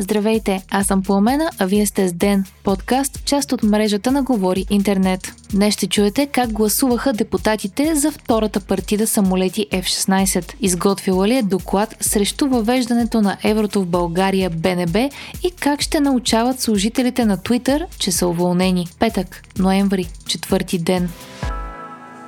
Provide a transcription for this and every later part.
Здравейте, аз съм Пламена, а вие сте с Ден, подкаст, част от мрежата на Говори Интернет. Днес ще чуете как гласуваха депутатите за втората партида самолети F-16. Изготвила ли е доклад срещу въвеждането на еврото в България БНБ и как ще научават служителите на Twitter, че са уволнени. Петък, ноември, четвърти ден.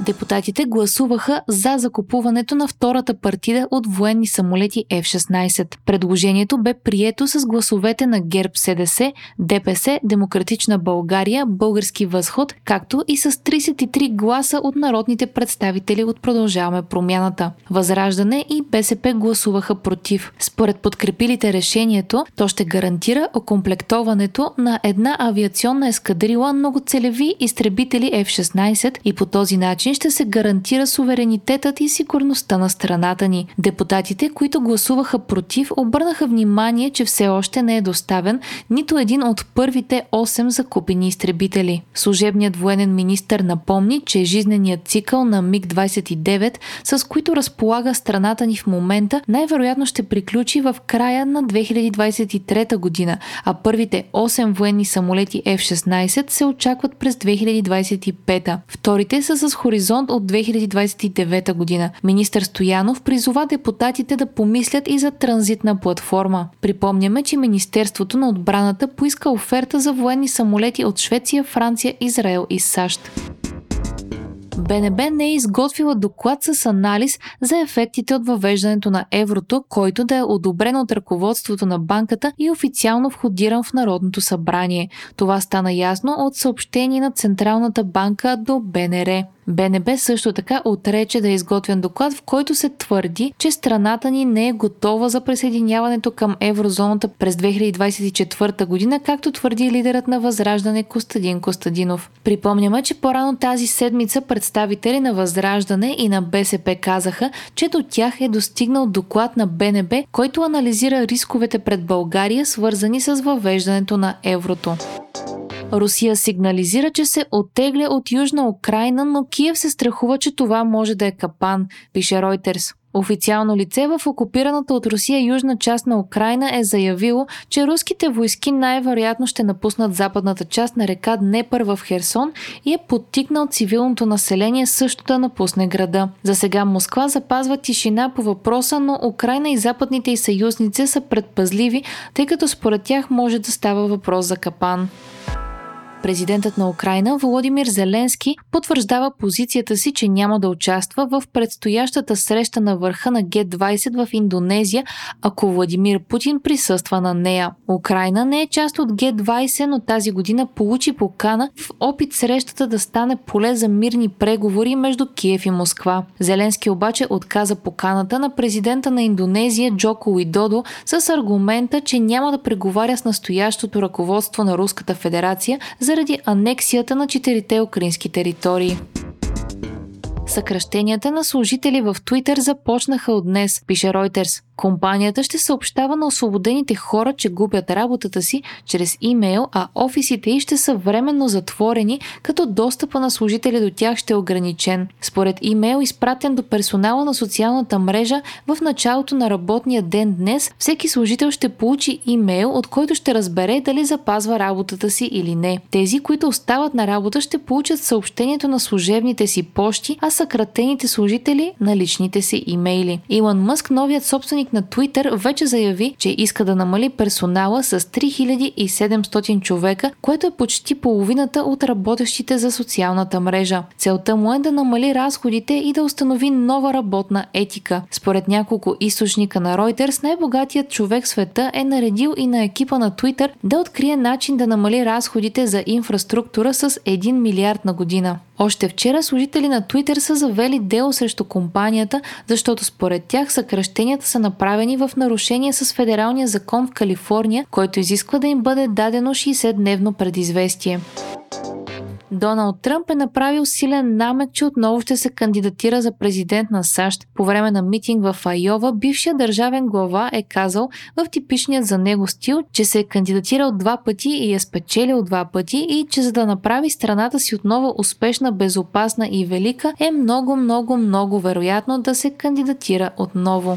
Депутатите гласуваха за закупуването на втората партида от военни самолети F-16. Предложението бе прието с гласовете на ГЕРБ СДС, ДПС, Демократична България, Български възход, както и с 33 гласа от народните представители от Продължаваме промяната. Възраждане и БСП гласуваха против. Според подкрепилите решението, то ще гарантира окомплектоването на една авиационна ескадрила многоцелеви изтребители F-16 и по този начин начин ще се гарантира суверенитетът и сигурността на страната ни. Депутатите, които гласуваха против, обърнаха внимание, че все още не е доставен нито един от първите 8 закупени изтребители. Служебният военен министр напомни, че жизненият цикъл на МиГ-29, с които разполага страната ни в момента, най-вероятно ще приключи в края на 2023 година, а първите 8 военни самолети F-16 се очакват през 2025. Вторите са с хоризонт хоризонт от 2029 година. Министър Стоянов призова депутатите да помислят и за транзитна платформа. Припомняме, че Министерството на отбраната поиска оферта за военни самолети от Швеция, Франция, Израел и САЩ. БНБ не е изготвила доклад с анализ за ефектите от въвеждането на еврото, който да е одобрен от ръководството на банката и официално входиран в Народното събрание. Това стана ясно от съобщение на Централната банка до БНР. БНБ също така отрече да е изготвен доклад, в който се твърди, че страната ни не е готова за присъединяването към еврозоната през 2024 година, както твърди лидерът на Възраждане Костадин Костадинов. Припомняме, че по-рано тази седмица представители на Възраждане и на БСП казаха, че до тях е достигнал доклад на БНБ, който анализира рисковете пред България, свързани с въвеждането на еврото. Русия сигнализира, че се оттегля от Южна Украина, но Киев се страхува, че това може да е капан, пише Reuters. Официално лице в окупираната от Русия южна част на Украина е заявило, че руските войски най-вероятно ще напуснат западната част на река Днепър в Херсон и е подтикнал цивилното население също да напусне града. За сега Москва запазва тишина по въпроса, но Украина и западните и съюзници са предпазливи, тъй като според тях може да става въпрос за капан. Президентът на Украина Володимир Зеленски потвърждава позицията си, че няма да участва в предстоящата среща на върха на Г-20 в Индонезия, ако Владимир Путин присъства на нея. Украина не е част от Г-20, но тази година получи покана в опит срещата да стане поле за мирни преговори между Киев и Москва. Зеленски обаче отказа поканата на президента на Индонезия Джоко Уидодо с аргумента, че няма да преговаря с настоящото ръководство на Руската федерация за заради анексията на четирите украински територии. Съкръщенията на служители в Twitter започнаха от днес, пише Reuters. Компанията ще съобщава на освободените хора, че губят работата си чрез имейл, а офисите й ще са временно затворени, като достъпа на служители до тях ще е ограничен. Според имейл, изпратен до персонала на социалната мрежа в началото на работния ден днес, всеки служител ще получи имейл, от който ще разбере дали запазва работата си или не. Тези, които остават на работа, ще получат съобщението на служебните си пощи, а съкратените служители на личните си имейли. Илон Мъск, новият собственик на Twitter вече заяви, че иска да намали персонала с 3700 човека, което е почти половината от работещите за социалната мрежа. Целта му е да намали разходите и да установи нова работна етика. Според няколко източника на Reuters, най-богатият човек в света е наредил и на екипа на Twitter да открие начин да намали разходите за инфраструктура с 1 милиард на година. Още вчера служители на Twitter са завели дело срещу компанията, защото според тях съкръщенията са направени в нарушение с федералния закон в Калифорния, който изисква да им бъде дадено 60-дневно предизвестие. Доналд Тръмп е направил силен намек, че отново ще се кандидатира за президент на САЩ. По време на митинг в Айова, бившия държавен глава е казал в типичният за него стил, че се е кандидатирал два пъти и е спечелил два пъти и че за да направи страната си отново успешна, безопасна и велика, е много, много, много вероятно да се кандидатира отново.